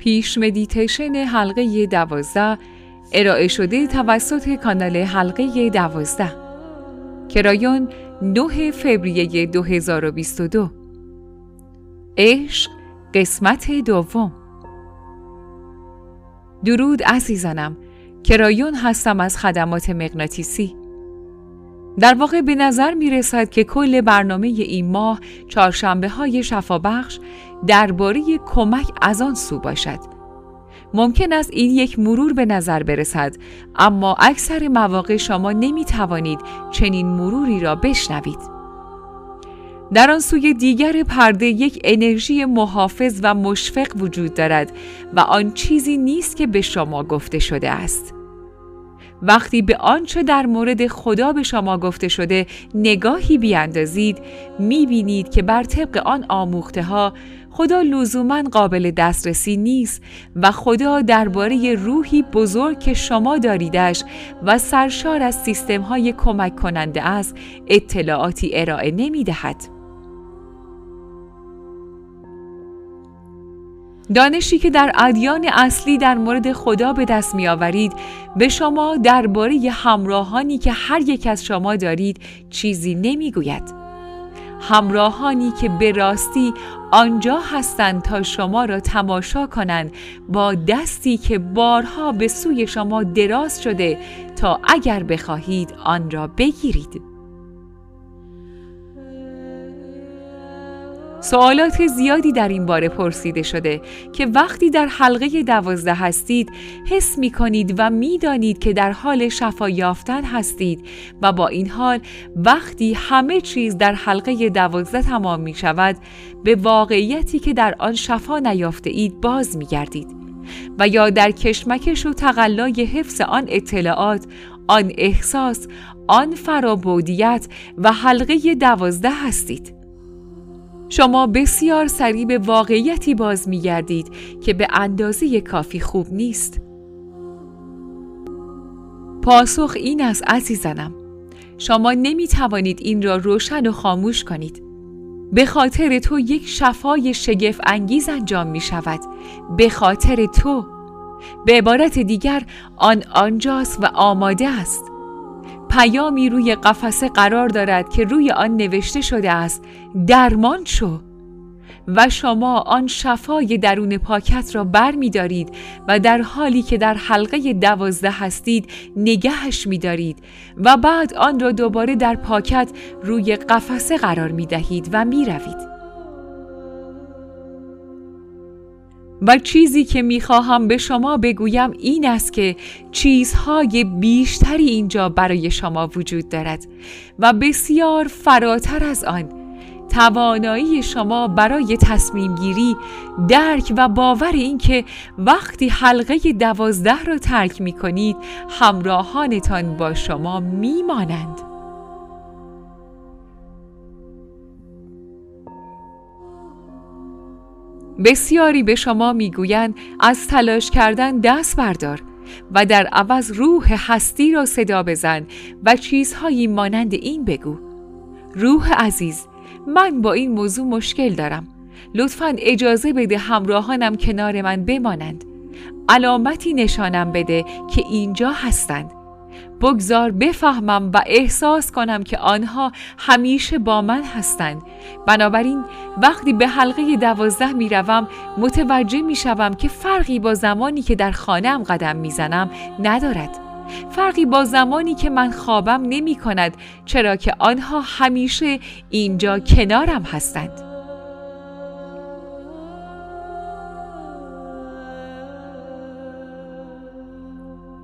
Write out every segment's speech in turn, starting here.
پیش مدیتیشن حلقه دوازده ارائه شده توسط کانال حلقه دوازده. کرایون 9 فوریه 2022 عشق قسمت دوم. درود عزیزانم کرایون هستم از خدمات مغناطیسی. در واقع به نظر می رسد که کل برنامه این ماه چهارشنبه های شفابخش درباره کمک از آن سو باشد. ممکن است این یک مرور به نظر برسد اما اکثر مواقع شما نمی توانید چنین مروری را بشنوید. در آن سوی دیگر پرده یک انرژی محافظ و مشفق وجود دارد و آن چیزی نیست که به شما گفته شده است. وقتی به آنچه در مورد خدا به شما گفته شده نگاهی بیاندازید می‌بینید که بر طبق آن آموخته ها خدا لزوما قابل دسترسی نیست و خدا درباره روحی بزرگ که شما داریدش و سرشار از سیستم های کمک کننده است اطلاعاتی ارائه نمی دهد. دانشی که در ادیان اصلی در مورد خدا به دست می آورید به شما درباره همراهانی که هر یک از شما دارید چیزی نمی گوید. همراهانی که به راستی آنجا هستند تا شما را تماشا کنند با دستی که بارها به سوی شما دراز شده تا اگر بخواهید آن را بگیرید. سوالات زیادی در این باره پرسیده شده که وقتی در حلقه دوازده هستید حس می کنید و می دانید که در حال شفا یافتن هستید و با این حال وقتی همه چیز در حلقه دوازده تمام می شود به واقعیتی که در آن شفا نیافته اید باز می گردید و یا در کشمکش و تقلای حفظ آن اطلاعات آن احساس آن فرابودیت و حلقه دوازده هستید. شما بسیار سریع به واقعیتی باز می گردید که به اندازه کافی خوب نیست. پاسخ این است عزیزانم. شما نمی توانید این را روشن و خاموش کنید. به خاطر تو یک شفای شگف انگیز انجام می شود. به خاطر تو. به عبارت دیگر آن آنجاست و آماده است. پیامی روی قفسه قرار دارد که روی آن نوشته شده است درمان شو و شما آن شفای درون پاکت را بر می دارید و در حالی که در حلقه دوازده هستید نگهش می دارید و بعد آن را دوباره در پاکت روی قفسه قرار می دهید و می روید. و چیزی که می‌خواهم به شما بگویم این است که چیزهای بیشتری اینجا برای شما وجود دارد و بسیار فراتر از آن توانایی شما برای تصمیم گیری درک و باور اینکه وقتی حلقه دوازده را ترک می کنید همراهانتان با شما میمانند. بسیاری به شما می‌گویند از تلاش کردن دست بردار و در عوض روح هستی را صدا بزن و چیزهایی مانند این بگو. روح عزیز من با این موضوع مشکل دارم. لطفا اجازه بده همراهانم کنار من بمانند. علامتی نشانم بده که اینجا هستند. بگذار بفهمم و احساس کنم که آنها همیشه با من هستند. بنابراین وقتی به حلقه دوازده می روم متوجه می شوم که فرقی با زمانی که در خانم قدم می زنم ندارد. فرقی با زمانی که من خوابم نمی کند چرا که آنها همیشه اینجا کنارم هستند.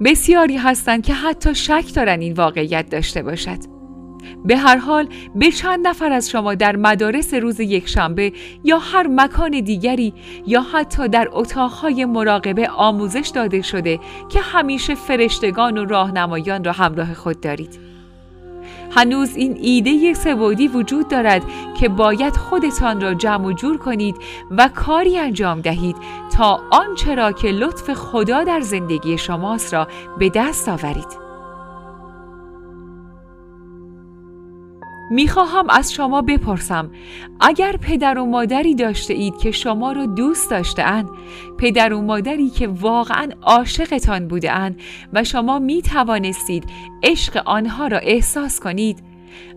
بسیاری هستند که حتی شک دارن این واقعیت داشته باشد. به هر حال به چند نفر از شما در مدارس روز یکشنبه یا هر مکان دیگری یا حتی در اتاقهای مراقبه آموزش داده شده که همیشه فرشتگان و راهنمایان را همراه خود دارید. هنوز این ایده سبودی وجود دارد که باید خودتان را جمع و جور کنید و کاری انجام دهید تا آنچه را که لطف خدا در زندگی شماست را به دست آورید. می‌خواهم از شما بپرسم اگر پدر و مادری داشته اید که شما را دوست داشته پدر و مادری که واقعا عاشقتان بوده و شما می توانستید عشق آنها را احساس کنید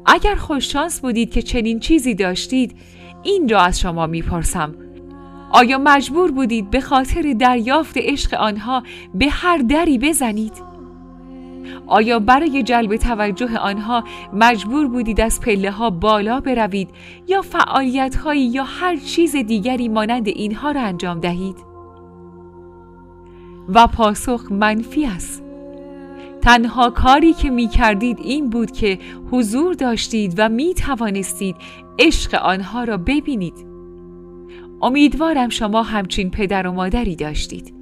اگر خوششانس بودید که چنین چیزی داشتید این را از شما می‌پرسم آیا مجبور بودید به خاطر دریافت عشق آنها به هر دری بزنید؟ آیا برای جلب توجه آنها مجبور بودید از پله ها بالا بروید یا فعالیت هایی یا هر چیز دیگری مانند اینها را انجام دهید؟ و پاسخ منفی است. تنها کاری که می کردید این بود که حضور داشتید و می توانستید عشق آنها را ببینید. امیدوارم شما همچین پدر و مادری داشتید.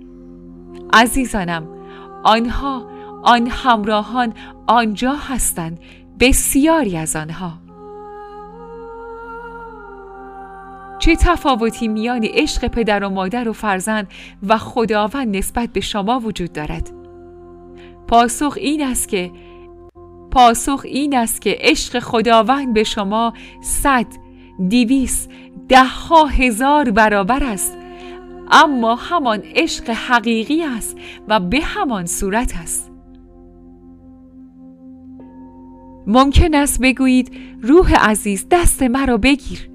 عزیزانم آنها آن همراهان آنجا هستند بسیاری از آنها چه تفاوتی میان عشق پدر و مادر و فرزند و خداوند نسبت به شما وجود دارد پاسخ این است که پاسخ این است که عشق خداوند به شما صد دیویس ده ها هزار برابر است اما همان عشق حقیقی است و به همان صورت است ممکن است بگویید روح عزیز دست مرا بگیر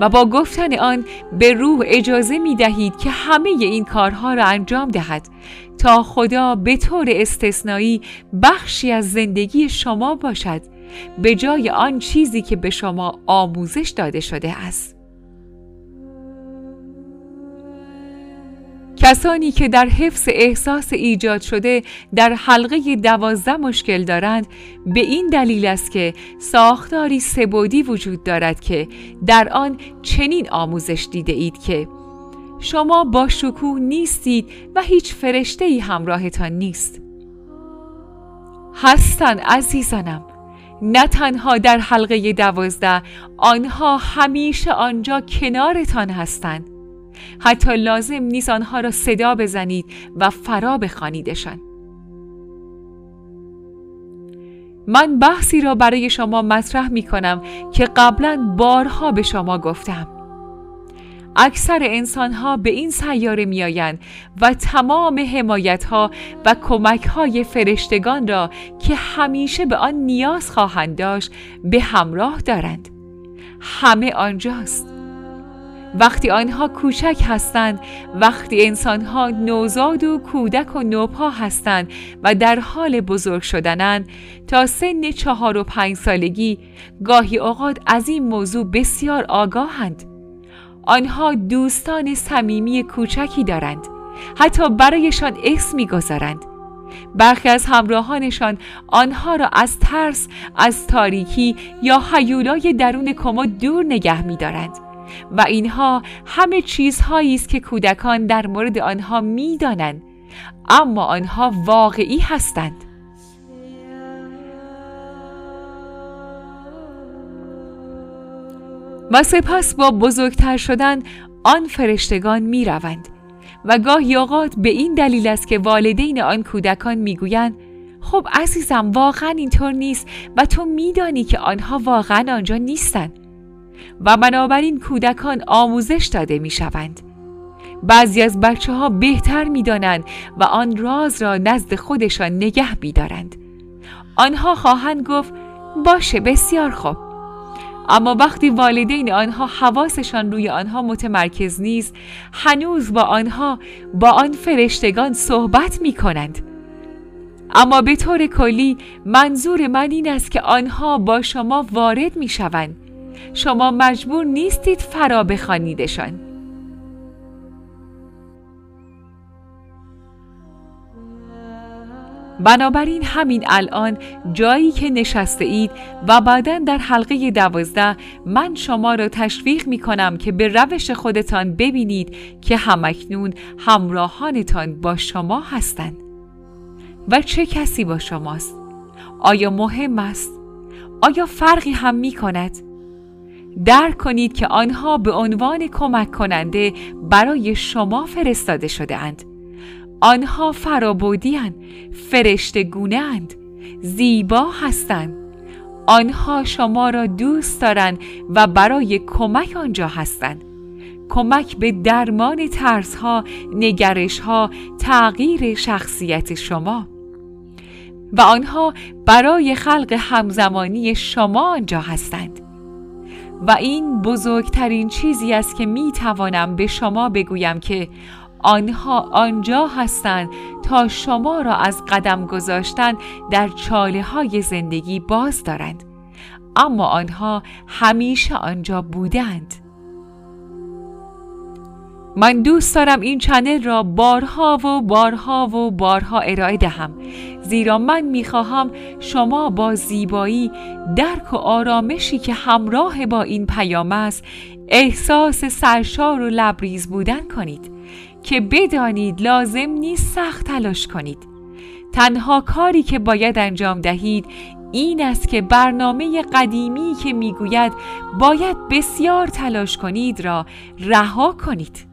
و با گفتن آن به روح اجازه می دهید که همه این کارها را انجام دهد تا خدا به طور استثنایی بخشی از زندگی شما باشد به جای آن چیزی که به شما آموزش داده شده است. کسانی که در حفظ احساس ایجاد شده در حلقه دوازده مشکل دارند به این دلیل است که ساختاری سبودی وجود دارد که در آن چنین آموزش دیده اید که شما با شکوه نیستید و هیچ فرشته ای همراهتان نیست. هستن عزیزانم. نه تنها در حلقه دوازده آنها همیشه آنجا کنارتان هستند. حتی لازم نیست آنها را صدا بزنید و فرا بخوانیدشان. من بحثی را برای شما مطرح می کنم که قبلا بارها به شما گفتم. اکثر انسان ها به این سیاره می آیند و تمام حمایت ها و کمک های فرشتگان را که همیشه به آن نیاز خواهند داشت به همراه دارند. همه آنجاست. وقتی آنها کوچک هستند وقتی انسانها نوزاد و کودک و نوپا هستند و در حال بزرگ شدنند تا سن چهار و پنج سالگی گاهی اوقات از این موضوع بسیار آگاهند. آنها دوستان صمیمی کوچکی دارند حتی برایشان اسم می‌گذارند. برخی از همراهانشان آنها را از ترس از تاریکی یا حیولای درون کمد دور نگه میدارند. و اینها همه چیزهایی است که کودکان در مورد آنها می‌دانند. اما آنها واقعی هستند. و سپس با بزرگتر شدن آن فرشتگان می روند و گاهی اوقات به این دلیل است که والدین آن کودکان می‌گویند خب عزیزم واقعا اینطور نیست و تو میدانی که آنها واقعا آنجا نیستند. و بنابراین کودکان آموزش داده می شوند. بعضی از بچه ها بهتر می دانند و آن راز را نزد خودشان نگه می دارند. آنها خواهند گفت باشه بسیار خوب. اما وقتی والدین آنها حواسشان روی آنها متمرکز نیست هنوز با آنها با آن فرشتگان صحبت می کنند. اما به طور کلی منظور من این است که آنها با شما وارد می شوند شما مجبور نیستید فرا بخوانیدشان بنابراین همین الان جایی که نشسته اید و بعدا در حلقه دوازده من شما را تشویق می کنم که به روش خودتان ببینید که همکنون همراهانتان با شما هستند و چه کسی با شماست؟ آیا مهم است؟ آیا فرقی هم می کند؟ درک کنید که آنها به عنوان کمک کننده برای شما فرستاده شده اند. آنها فرشته اند، زیبا هستند. آنها شما را دوست دارند و برای کمک آنجا هستند کمک به درمان ترس ها، نگرش ها، تغییر شخصیت شما و آنها برای خلق همزمانی شما آنجا هستند و این بزرگترین چیزی است که می توانم به شما بگویم که آنها آنجا هستند تا شما را از قدم گذاشتن در چاله های زندگی باز دارند. اما آنها همیشه آنجا بودند. من دوست دارم این چنل را بارها و بارها و بارها ارائه دهم. زیرا من می‌خواهم شما با زیبایی درک و آرامشی که همراه با این پیام است احساس سرشار و لبریز بودن کنید. که بدانید لازم نیست سخت تلاش کنید. تنها کاری که باید انجام دهید این است که برنامه قدیمی که می‌گوید باید بسیار تلاش کنید را رها کنید.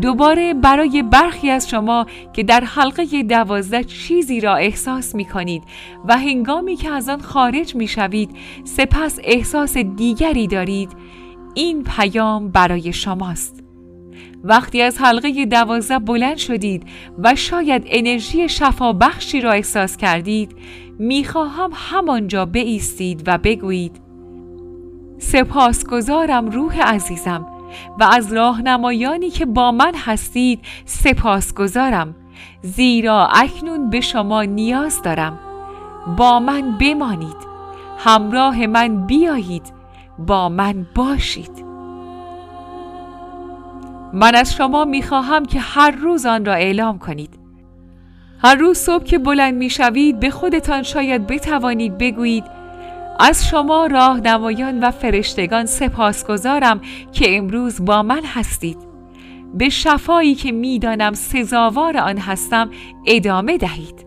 دوباره برای برخی از شما که در حلقه دوازده چیزی را احساس می کنید و هنگامی که از آن خارج می شوید سپس احساس دیگری دارید. این پیام برای شماست. وقتی از حلقه دوازده بلند شدید و شاید انرژی شفابخشی را احساس کردید می‌خواهم همانجا بایستید و بگویید سپاسگزارم روح عزیزم. و از راهنمایانی که با من هستید سپاسگزارم. زیرا اکنون به شما نیاز دارم. با من بمانید. همراه من بیایید. با من باشید. من از شما می‌خواهم که هر روز آن را اعلام کنید. هر روز صبح که بلند می‌شوید به خودتان شاید بتوانید بگویید از شما راهنمایان و فرشتگان سپاسگزارم که امروز با من هستید. به شفایی که می‌دانم سزاوار آن هستم ادامه دهید.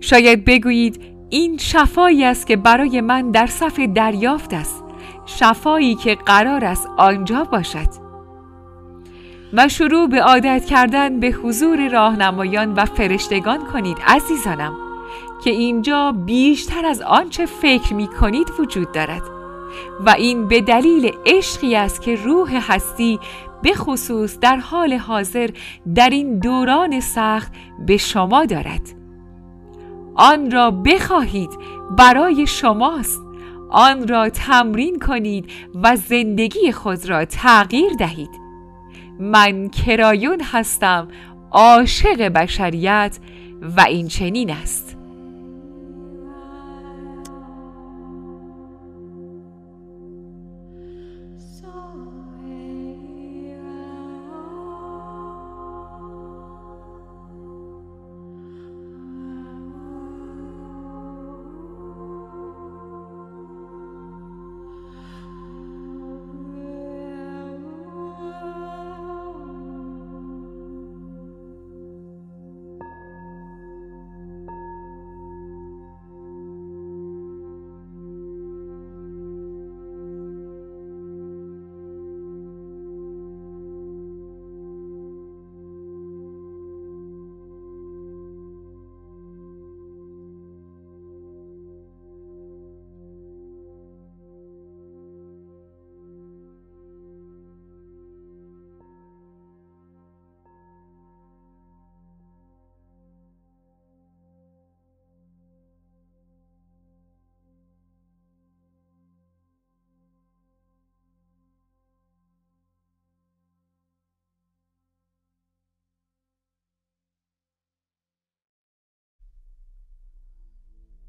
شاید بگویید این شفایی است که برای من در صف دریافت است. شفایی که قرار است آنجا باشد. و شروع به عادت کردن به حضور راهنمایان و فرشتگان کنید عزیزانم. که اینجا بیشتر از آنچه فکر می کنید وجود دارد. و این به دلیل عشقی است که روح هستی به خصوص در حال حاضر در این دوران سخت به شما دارد. آن را بخواهید برای شماست. آن را تمرین کنید و زندگی خود را تغییر دهید. من کرایون هستم عاشق بشریت و این چنین است.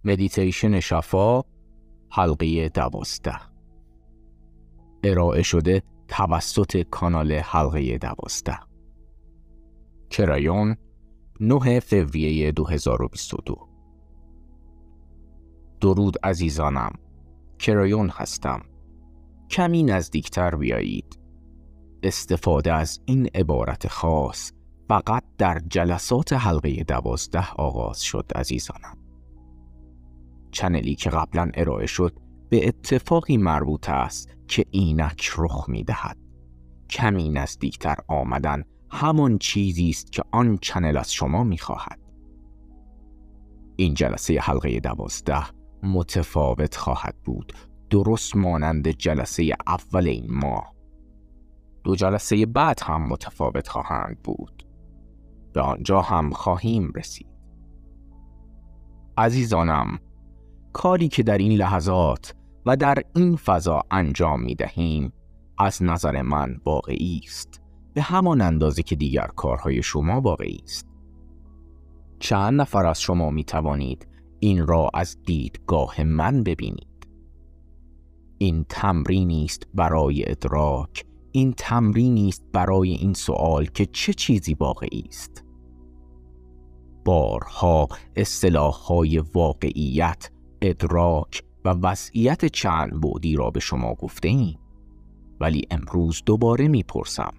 مدیتیشن شفا حلقه دوازده ارائه شده توسط کانال حلقه دوازده کرایون 9 فوریه 2022 درود عزیزانم کرایون هستم کمی نزدیکتر بیایید استفاده از این عبارت خاص فقط در جلسات حلقه دوازده آغاز شد عزیزانم چنلی که قبلا ارائه شد به اتفاقی مربوط است که اینک رخ می دهد. کمی نزدیکتر آمدن همان چیزی است که آن چنل از شما می خواهد. این جلسه حلقه دوازده متفاوت خواهد بود درست مانند جلسه اول این ماه دو جلسه بعد هم متفاوت خواهند بود به آنجا هم خواهیم رسید عزیزانم کاری که در این لحظات و در این فضا انجام می دهیم از نظر من واقعی است. به همان اندازه که دیگر کارهای شما واقعی است. چند نفر از شما می توانید این را از دیدگاه من ببینید. این تمرینی است برای ادراک این تمرینی است برای این سوال که چه چیزی واقعی است. بارها های واقعیت ادراک و وضعیت چند بودی را به شما گفته ایم ولی امروز دوباره می‌پرسم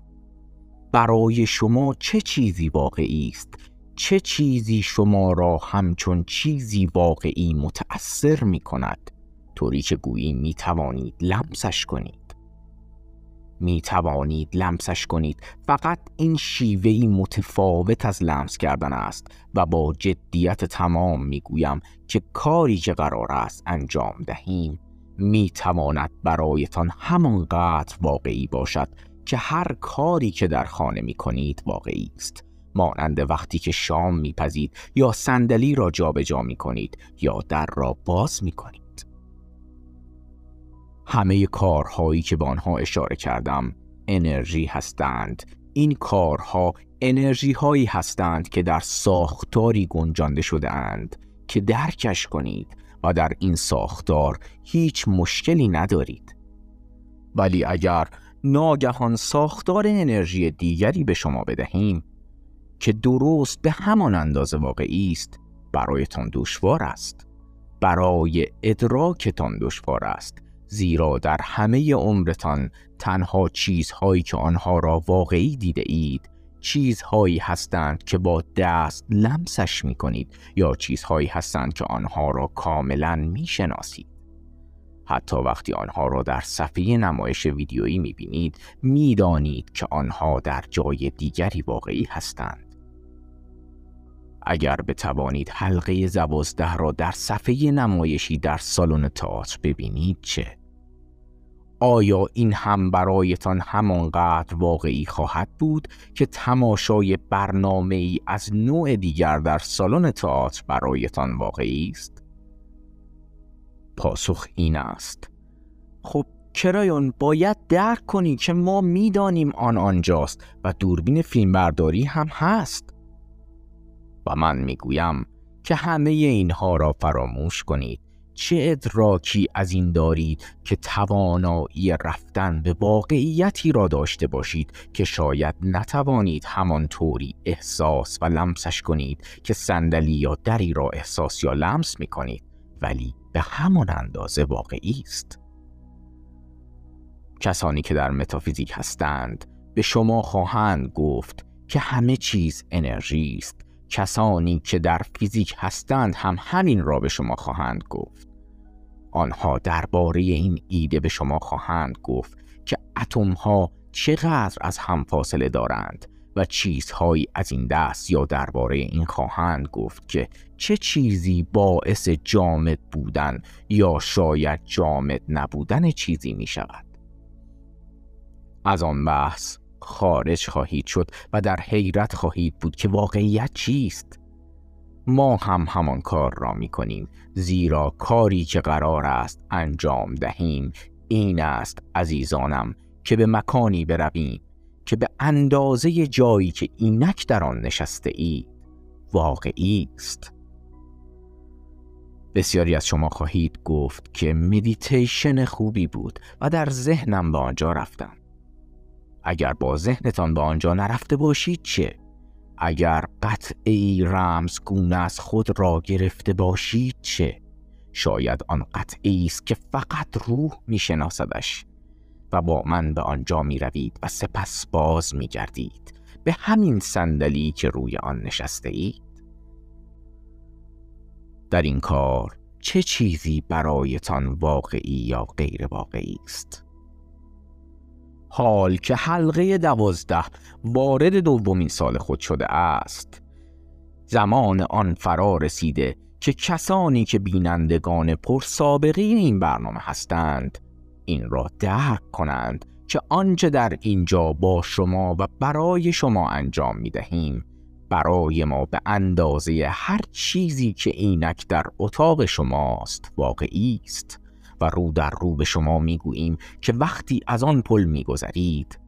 برای شما چه چیزی واقعی است؟ چه چیزی شما را همچون چیزی واقعی متأثر می کند طوری که گویی می توانید لمسش کنید. می توانید لمسش کنید. فقط این شیوهی متفاوت از لمس کردن است و با جدیت تمام می گویم که کاری که قرار است انجام دهیم. می تواند برایتان همانقدر واقعی باشد که هر کاری که در خانه می کنید واقعی است. مانند وقتی که شام میپزید یا صندلی را جابجا می کنید یا در را باز می کنید همه کارهایی که به آنها اشاره کردم انرژی هستند. این کارها انرژی هایی هستند که در ساختاری گنجانده شده اند که درکش کنید و در این ساختار هیچ مشکلی ندارید. ولی اگر ناگهان ساختار انرژی دیگری به شما بدهیم که درست به همان اندازه واقعی است برایتان دشوار است. برای ادراکتان دشوار است. زیرا در همه عمرتان تنها چیزهایی که آنها را واقعی دیده اید چیزهایی هستند که با دست لمسش می کنید یا چیزهایی هستند که آنها را کاملا می شناسید. حتی وقتی آنها را در صفحه نمایش ویدیویی می بینید می دانید که آنها در جای دیگری واقعی هستند. اگر بتوانید حلقه زوازده را در صفحه نمایشی در سالن تئاتر ببینید چه؟ آیا این هم برایتان همانقدر واقعی خواهد بود که تماشای برنامه ای از نوع دیگر در سالن تئاتر برایتان واقعی است؟ پاسخ این است. خب کرایون باید درک کنی که ما می‌دانیم آن آنجاست و دوربین فیلمبرداری هم هست. و من می‌گویم که همه اینها را فراموش کنید. چه ادراکی از این دارید که توانایی رفتن به واقعیتی را داشته باشید که شاید نتوانید همانطوری احساس و لمسش کنید که صندلی یا دری را احساس یا لمس می کنید ولی به همان اندازه واقعی است. کسانی که در متافیزیک هستند به شما خواهند گفت که همه چیز انرژی است کسانی که در فیزیک هستند هم همین را به شما خواهند گفت. آنها درباره این ایده به شما خواهند گفت که اتم ها چقدر از هم فاصله دارند و چیزهایی از این دست یا درباره این خواهند گفت که چه چیزی باعث جامد بودن یا شاید جامد نبودن چیزی می شود از آن بحث خارج خواهید شد و در حیرت خواهید بود که واقعیت چیست. ما هم همان کار را می کنیم زیرا کاری که قرار است انجام دهیم. این است عزیزانم که به مکانی برویم که به اندازه جایی که اینک در آن نشسته ای واقعی است. بسیاری از شما خواهید گفت که مدیتیشن خوبی بود و در ذهنم به آنجا رفتم. اگر با ذهنتان به آنجا نرفته باشید چه؟ اگر قطعی رمزگونه از خود را گرفته باشید چه؟ شاید آن قطعی است که فقط روح میشناسدش و با من به آنجا می روید و سپس باز می گردید به همین صندلی که روی آن نشسته اید در این کار چه چیزی برایتان واقعی یا غیر واقعی است؟ حال که حلقه دوازده وارد دومین سال خود شده است. زمان آن فرا رسیده که کسانی که بینندگان پرسابقه این برنامه هستند این را درک کنند که آنچه در اینجا با شما و برای شما انجام می دهیم برای ما به اندازه هر چیزی که اینک در اتاق شماست واقعی است. و رو در رو به شما می‌گوییم که وقتی از آن پل میگذرید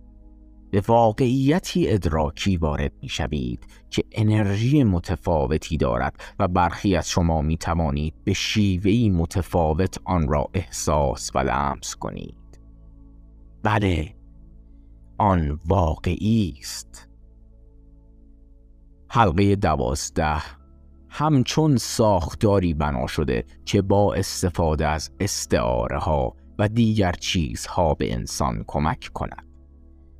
به واقعیتی ادراکی وارد می‌شوید که انرژی متفاوتی دارد و برخی از شما می توانید به شیوهی متفاوت آن را احساس و لمس کنید. بله آن واقعی است. حلقه دوازده همچون ساختاری بنا شده که با استفاده از استعاره ها و دیگر چیزها به انسان کمک کند.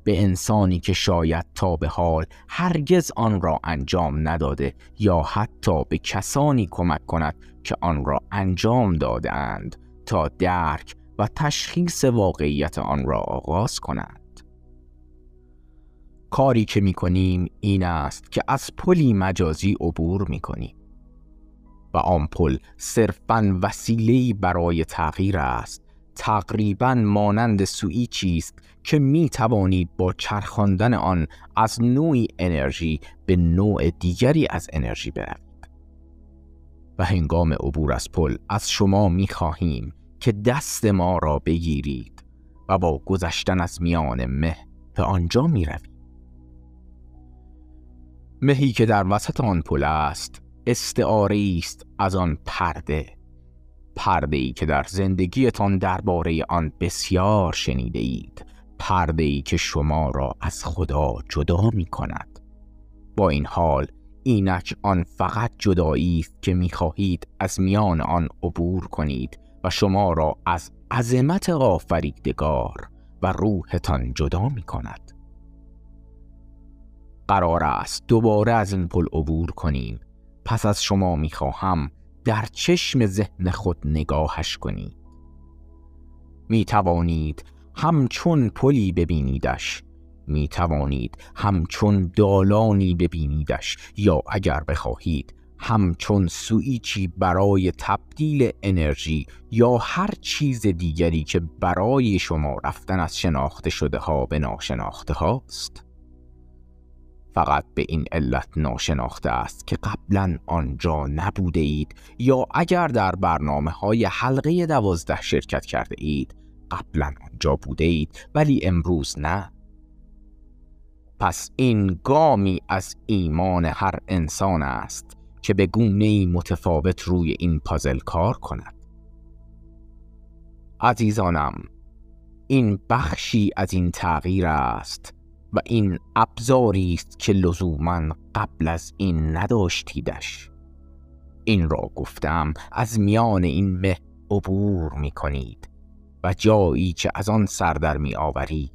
به انسانی که شاید تا به حال هرگز آن را انجام نداده یا حتی به کسانی کمک کند که آن را انجام دادند تا درک و تشخیص واقعیت آن را آغاز کنند. کاری که می کنیم این است که از پلی مجازی عبور می کنیم و آن پل صرفا وسیله‌ای برای تغییر است تقریبا مانند سویی چیست که می توانید با چرخاندن آن از نوعی انرژی به نوع دیگری از انرژی بروید و هنگام عبور از پل از شما می خواهیم که دست ما را بگیرید و با گذشتن از میان مه به آنجا می روید. مهی که در وسط آن پل است استعاره است از آن پرده پرده ای که در زندگیتان درباره آن بسیار شنیده اید پرده ای که شما را از خدا جدا می کند با این حال اینک آن فقط جدایی است که می خواهید از میان آن عبور کنید و شما را از عظمت آفریدگار و روحتان جدا می کند قرار است دوباره از این پل عبور کنیم پس از شما می‌خواهم در چشم ذهن خود نگاهش کنید می توانید همچون پلی ببینیدش. می توانید همچون دالانی ببینیدش. یا اگر بخواهید همچون سویچی برای تبدیل انرژی یا هر چیز دیگری که برای شما رفتن از شناخته شده ها به ناشناخته هاست. فقط به این علت ناشناخته است که قبلا آنجا نبوده اید یا اگر در برنامه های حلقه دوازده شرکت کرده اید قبلا آنجا بوده اید ولی امروز نه. پس این گامی از ایمان هر انسان است که به گونه متفاوت روی این پازل کار کند. عزیزانم این بخشی از این تغییر است و این ابزاری است که لزوما قبل از این نداشتیدش. این را گفتم از میان این مه عبور می کنید و جایی که از آن سردر می آورید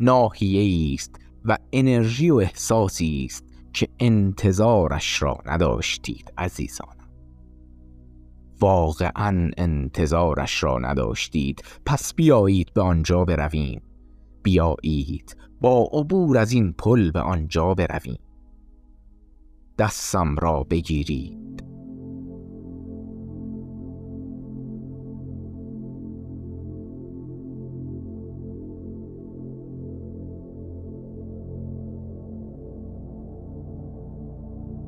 ناحیه است و انرژی و احساسی است که انتظارش را نداشتید عزیزان. واقعا انتظارش را نداشتید. پس بیایید به آنجا برویم. بیایید با عبور از این پل به آنجا برویم دستم را بگیرید.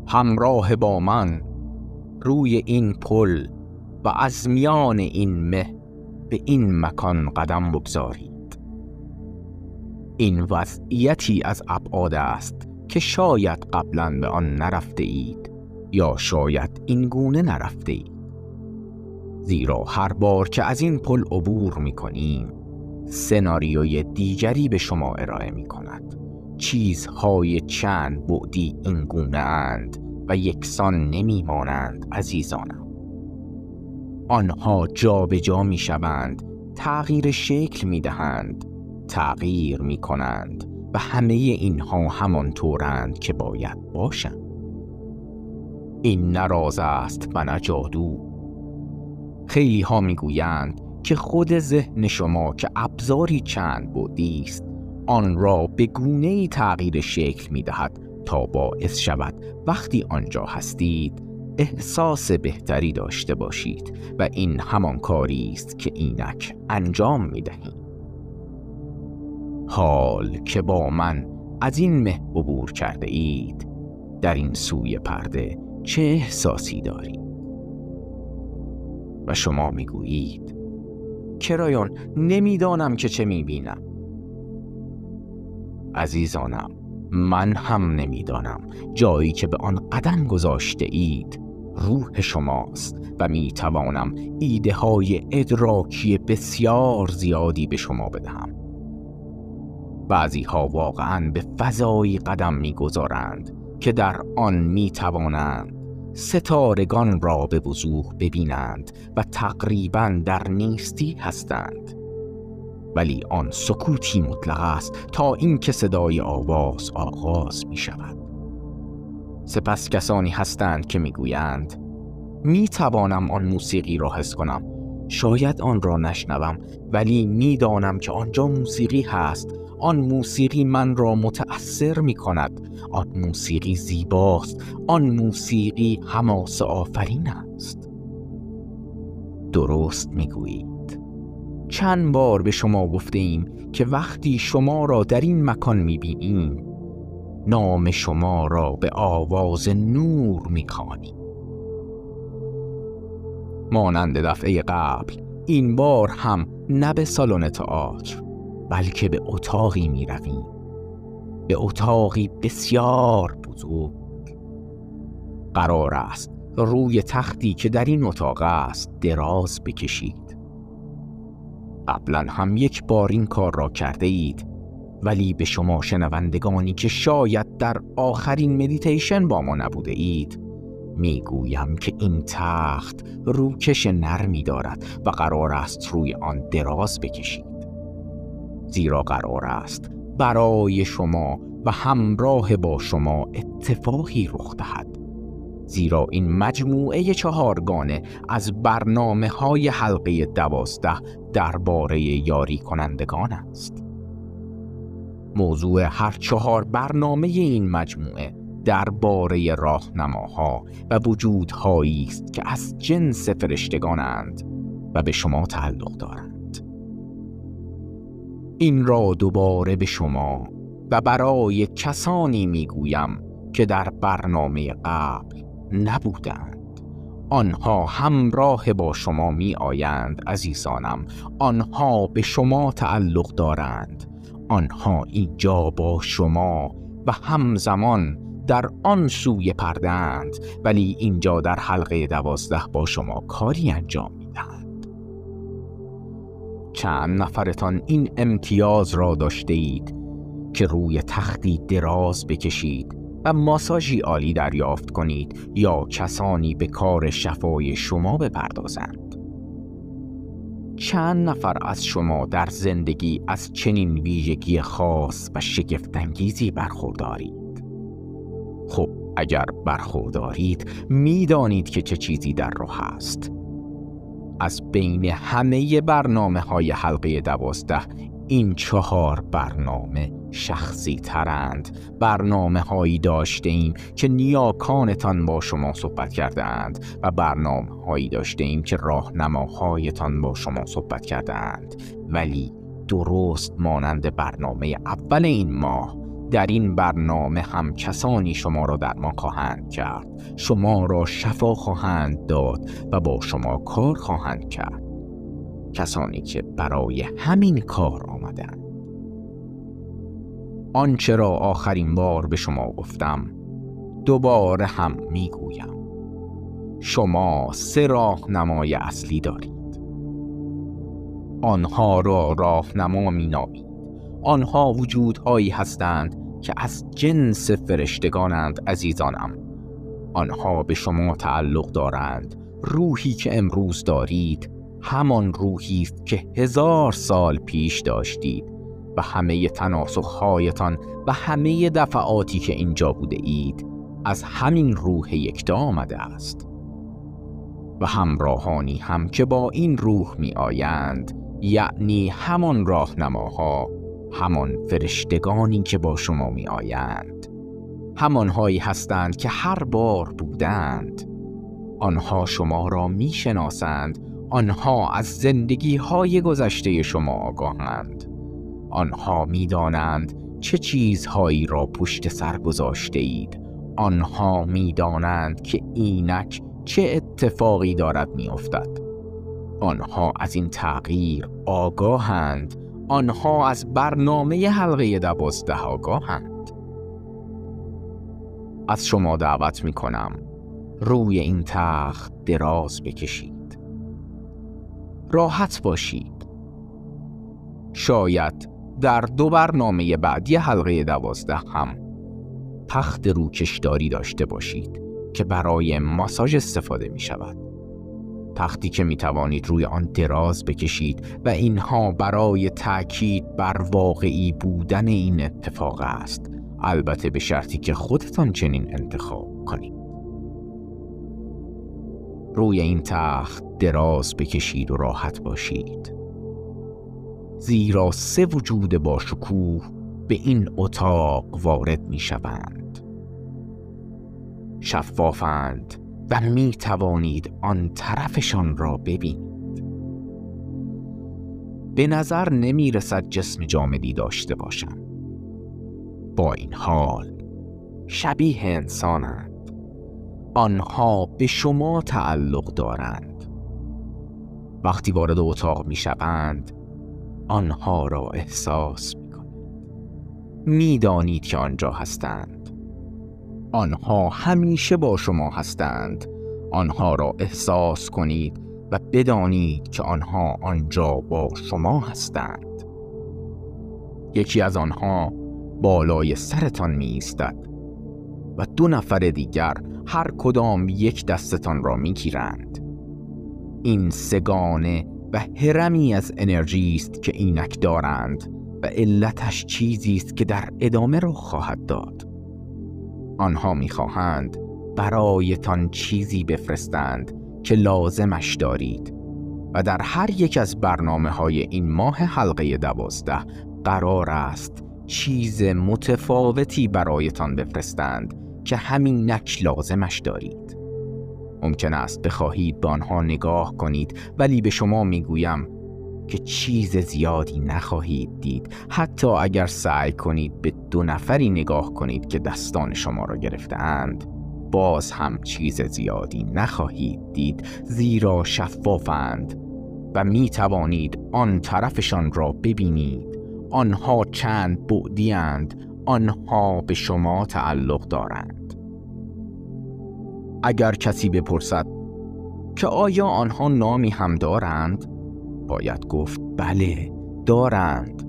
همراه با من روی این پل و از میان این مه به این مکان قدم بگذارید. این وضعیتی از ابعاد است که شاید قبلا به آن نرفته اید یا شاید این گونه نرفته اید زیرا هر بار که از این پل عبور می کنیم سناریوی دیگری به شما ارائه می کند چیزهای چند بعدی این گونه اند و یکسان نمی مانند عزیزانم. آنها جا به جا می شوند تغییر شکل می دهند تغییر می کنند و همه اینها همانطورند که باید باشند این نراز است و نه جادو خیلی ها می گویند که خود ذهن شما که ابزاری چند بودی است آن را به گونه تغییر شکل می دهد تا باعث شود وقتی آنجا هستید احساس بهتری داشته باشید و این همان کاری است که اینک انجام می دهید. حال که با من از این مه عبور کرده اید. در این سوی پرده چه احساسی دارید؟ و شما می‌گویید کرایان نمی‌دانم که چه می‌بینم. عزیزانم من هم نمی‌دانم. جایی که به آن قدم گذاشته اید روح شماست و می توانم ایده های ادراکی بسیار زیادی به شما بدهم. بعضی ها واقعا به فضایی قدم می‌گذارند که در آن می توانند ستارگان را به وضوح ببینند و تقریبا در نیستی هستند. ولی آن سکوتی مطلق است تا اینکه صدای آواز آغاز می شود سپس کسانی هستند که می‌گویند می توانم آن موسیقی را حس کنم. شاید آن را نشنوم ولی می‌دانم که آنجا موسیقی هست. آن موسیقی من را متأثر می کند آن موسیقی زیباست. آن موسیقی حماس آفرین است. درست می‌گویید. چند بار به شما گفته ایم که وقتی شما را در این مکان می بینیم نام شما را به آواز نور می مانند دفعه قبل این بار هم نه به سالن تئاتر. بلکه به اتاقی می رویم به اتاقی بسیار بزرگ. قرار است روی تختی که در این اتاق است دراز بکشید. قبلا هم یک بار این کار را کرده اید ولی به شما شنوندگانی که شاید در آخرین مدیتیشن با ما نبوده اید می‌گویم که این تخت روکش نرمی دارد و قرار است روی آن دراز بکشید. زیرا قرار است. برای شما و همراه با شما اتفاقی رخ دهد. زیرا این مجموعه چهارگانه از برنامه های حلقه دوازده درباره یاری کنندگان است. موضوع هر چهار برنامه این مجموعه درباره راهنماها و وجودهایی است که از جنس فرشتگانند و به شما تعلق دارند. این را دوباره به شما و برای کسانی می‌گویم که در برنامه قبل نبودند. آنها همراه با شما می آیند عزیزانم. آنها به شما تعلق دارند. آنها اینجا با شما و همزمان در آن سوی پردند ولی اینجا در حلقه دوازده با شما کاری انجام چند نفرتان این امتیاز را داشته اید که روی تختی دراز بکشید و ماساژی عالی دریافت کنید یا کسانی به کار شفای شما بپردازند. چند نفر از شما در زندگی از چنین ویژگی خاص و شگفتانگیزی برخوردارید؟ خب اگر برخوردارید می‌دانید که چه چیزی در راه است. از بین همه برنامه های حلقه دوازده این چهار برنامه شخصی ترند برنامه هایی داشته ایم که نیاکانتان با شما صحبت کرده اند و برنامه هایی داشته ایم که راهنماهایتان با شما صحبت کرده اند ولی درست مانند برنامه اول این ماه در این برنامه هم کسانی شما را درمان خواهند کرد. شما را شفا خواهند داد و با شما کار خواهند کرد. کسانی که برای همین کار آمدند. آنچه را آخرین بار به شما گفتم دوباره هم می‌گویم. شما سه راهنمای اصلی دارید. آنها را راهنما مینامید. آنها وجودهایی هستند که از جنس فرشتگانند عزیزانم. آنها به شما تعلق دارند. روحی که امروز دارید همان روحی که هزار سال پیش داشتید و همه تناسخهایتان و همه دفعاتی که اینجا بوده اید از همین روح یکتا آمده است. و همراهانی هم که با این روح می آیند یعنی همان راهنماها همان فرشتگانی که با شما می آیند همانهایی هستند که هر بار بودند. آنها شما را می‌شناسند. آنها از زندگی های گذشته شما آگاهند. آنها می‌دانند چه چیزهایی را پشت سر گذاشته اید آنها می‌دانند که اینک چه اتفاقی دارد میافتد. آنها از این تغییر آگاهند. آنها از برنامه حلقه دوازده آگاهند از شما دعوت می کنم روی این تخت دراز بکشید. راحت باشید. شاید در دو برنامه بعدی حلقه دوازده هم تخت روکشداری داشته باشید که برای ماساژ استفاده می شود تختی که می توانید روی آن دراز بکشید و اینها برای تاکید بر واقعی بودن این اتفاق است. البته به شرطی که خودتان چنین انتخاب کنید. روی این تخت دراز بکشید و راحت باشید. زیرا سه وجود با شکوه به این اتاق وارد می شوند شفافند و می توانید آن طرفشان را ببینید. به نظر نمی رسد جسم جامدی داشته باشند با این حال شبیه انسانند. آنها به شما تعلق دارند. وقتی وارد اتاق می شوند آنها را احساس می کنید می دانید که آنجا هستند. آنها همیشه با شما هستند. آنها را احساس کنید و بدانید که آنها آنجا با شما هستند. یکی از آنها بالای سرتان می ایستد و دو نفر دیگر هر کدام یک دستتان را می گیرند. این سگانه و هرمی از انرژی است که اینک دارند و علتش چیزی است که در ادامه را خواهد داد. آنها می‌خواهند برایتان چیزی بفرستند که لازمش دارید. و در هر یک از برنامه های این ماه حلقه دوازده قرار است چیز متفاوتی برایتان بفرستند که همین نک لازمش دارید. ممکن است بخواهید به آنها نگاه کنید ولی به شما می‌گویم که چیز زیادی نخواهید دید. حتی اگر سعی کنید به دو نفری نگاه کنید که دستان شما را گرفتهاند باز هم چیز زیادی نخواهید دید زیرا شفافند و می توانید آن طرفشان را ببینید. آنها چند بعدی آنها به شما تعلق دارند. اگر کسی بپرسد که آیا آنها نامی هم دارند؟ باید گفت بله دارند.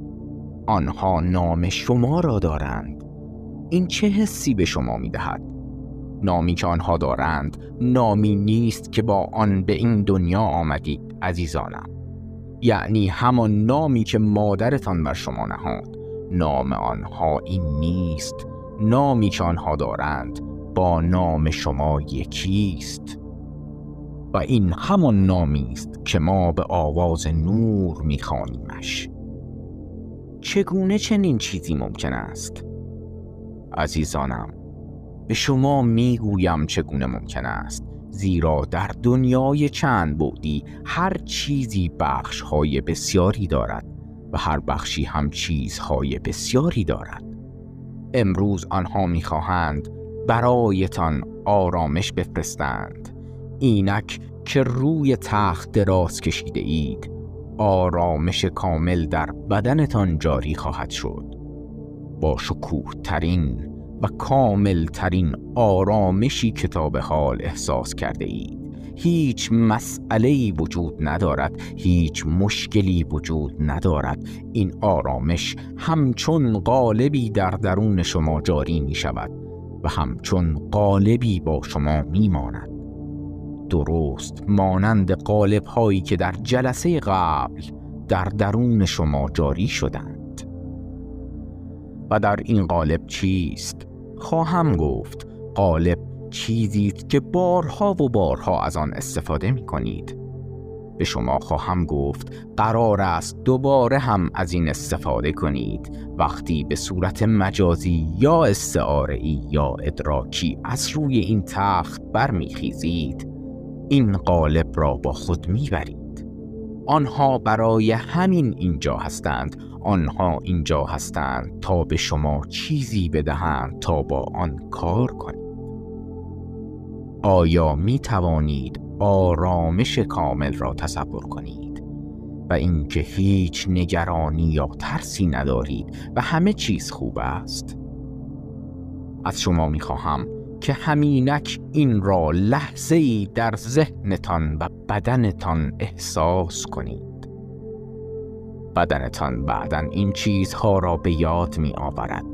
آنها نام شما را دارند. این چه حسی به شما می دهد؟ نامی که آنها دارند نامی نیست که با آن به این دنیا آمدید عزیزانم. یعنی همان نامی که مادرتان بر شما نهاد. نام آنها این نیست. نامی که آنها دارند با نام شما یکیست و این همان نامی است که ما به آواز نور میخوانیمش. چگونه چنین چیزی ممکن است؟ عزیزانم به شما می‌گویم چگونه ممکن است زیرا در دنیای چند بودی هر چیزی بخشهای بسیاری دارد و هر بخشی هم چیزهای بسیاری دارد. امروز آنها می‌خواهند برایتان آرامش بفرستند. اینک که روی تخت دراز کشیده اید. آرامش کامل در بدنتان جاری خواهد شد. با شکوه ترین و کامل ترین آرامشی کتاب حال احساس کرده اید. هیچ مسئله وجود ندارد هیچ مشکلی وجود ندارد. این آرامش همچون قالبی در درون شما جاری می شود و همچون قالبی با شما می ماند درست مانند قالب هایی که در جلسه قبل در درون شما جاری شدند. و در این قالب چیست؟ خواهم گفت قالب چیزی که بارها و بارها از آن استفاده می کنید به شما خواهم گفت قرار است دوباره هم از این استفاده کنید. وقتی به صورت مجازی یا استعاره یا ادراکی از روی این تخت برمیخیزید این قالب را با خود می‌برید. آنها برای همین اینجا هستند. آنها اینجا هستند تا به شما چیزی بدهند تا با آن کار کنید. آیا می توانید آرامش کامل را تصور کنید و اینکه هیچ نگرانی یا ترسی ندارید و همه چیز خوب است؟ از شما می خواهم که همینک این را لحظه ای در ذهنتان و بدنتان احساس کنید. بدنتان بعدا این چیزها را به یاد می آورد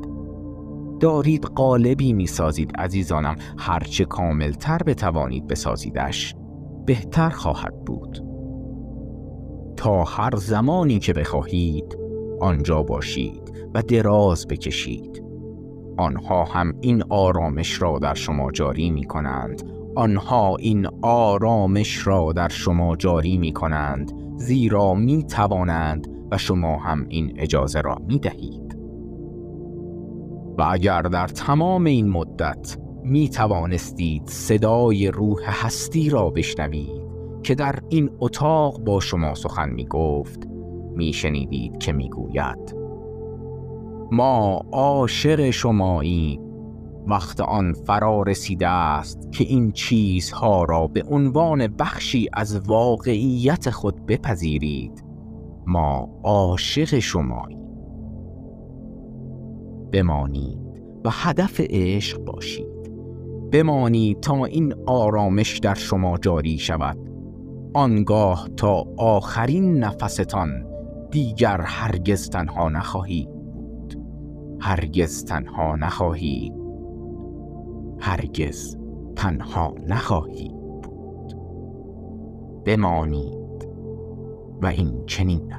دارید قالبی می سازید عزیزانم. هرچه کاملتر بتوانید بسازیدش بهتر خواهد بود. تا هر زمانی که بخواهید آنجا باشید و دراز بکشید. آنها هم این آرامش را در شما جاری می کنند آنها این آرامش را در شما جاری می کنند زیرا می توانند و شما هم این اجازه را می دهید و اگر در تمام این مدت می توانستید صدای روح هستی را بشنوید که در این اتاق با شما سخن می گفت می شنیدید که می گوید ما عاشق شماییم. وقت آن فرا رسیده است که این چیزها را به عنوان بخشی از واقعیت خود بپذیرید. ما عاشق شماییم. بمانید و هدف عشق باشید. بمانید تا این آرامش در شما جاری شود. آنگاه تا آخرین نفستان دیگر هرگز تنها نخواهید. هرگز تنها نخواهید هرگز تنها نخواهید بود. بمانید. و این چنین